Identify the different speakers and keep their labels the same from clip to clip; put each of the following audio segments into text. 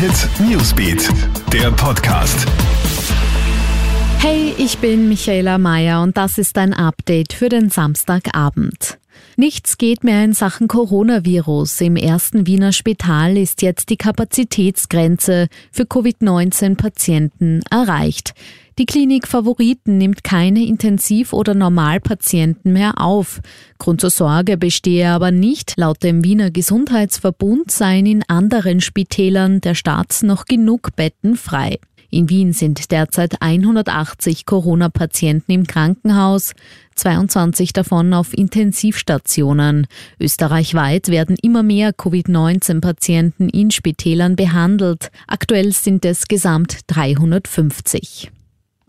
Speaker 1: Hit Newsbeat, der Podcast.
Speaker 2: Hey, ich bin Michaela Mayer und das ist ein Update für den Samstagabend. Nichts geht mehr in Sachen Coronavirus. Im ersten Wiener Spital ist jetzt die Kapazitätsgrenze für Covid-19-Patienten erreicht. Die Klinik Favoriten nimmt keine Intensiv- oder Normalpatienten mehr auf. Grund zur Sorge bestehe aber nicht. Laut dem Wiener Gesundheitsverbund seien in anderen Spitälern der Stadt noch genug Betten frei. In Wien sind derzeit 180 Corona-Patienten im Krankenhaus, 22 davon auf Intensivstationen. Österreichweit werden immer mehr Covid-19-Patienten in Spitälern behandelt. Aktuell sind es gesamt 350.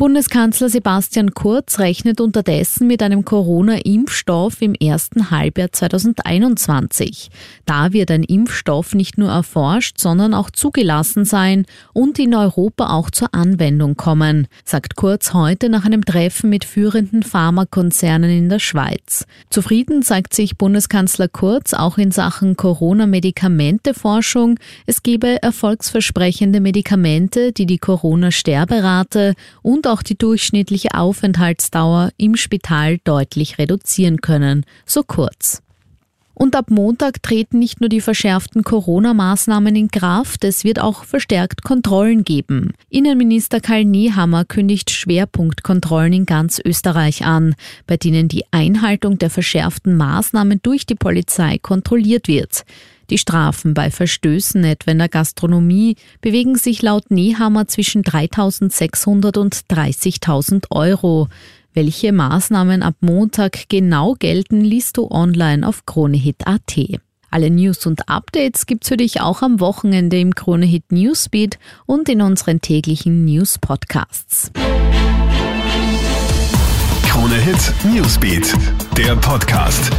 Speaker 2: Bundeskanzler Sebastian Kurz rechnet unterdessen mit einem Corona-Impfstoff im ersten Halbjahr 2021. Da wird ein Impfstoff nicht nur erforscht, sondern auch zugelassen sein und in Europa auch zur Anwendung kommen, sagt Kurz heute nach einem Treffen mit führenden Pharmakonzernen in der Schweiz. Zufrieden zeigt sich Bundeskanzler Kurz auch in Sachen Corona-Medikamenteforschung. Es gebe erfolgsversprechende Medikamente, die die Corona-Sterberate und auch die durchschnittliche Aufenthaltsdauer im Spital deutlich reduzieren können, so kurz. Und ab Montag treten nicht nur die verschärften Corona-Maßnahmen in Kraft, es wird auch verstärkt Kontrollen geben. Innenminister Karl Nehammer kündigt Schwerpunktkontrollen in ganz Österreich an, bei denen die Einhaltung der verschärften Maßnahmen durch die Polizei kontrolliert wird. Die Strafen bei Verstößen etwa in der Gastronomie bewegen sich laut Nehammer zwischen 3.600 und 30.000 Euro. Welche Maßnahmen ab Montag genau gelten, liest du online auf kronehit.at. Alle News und Updates gibt's für dich auch am Wochenende im Kronehit Newsbeat und in unseren täglichen News Podcasts.
Speaker 1: Kronehit Newsbeat, der Podcast.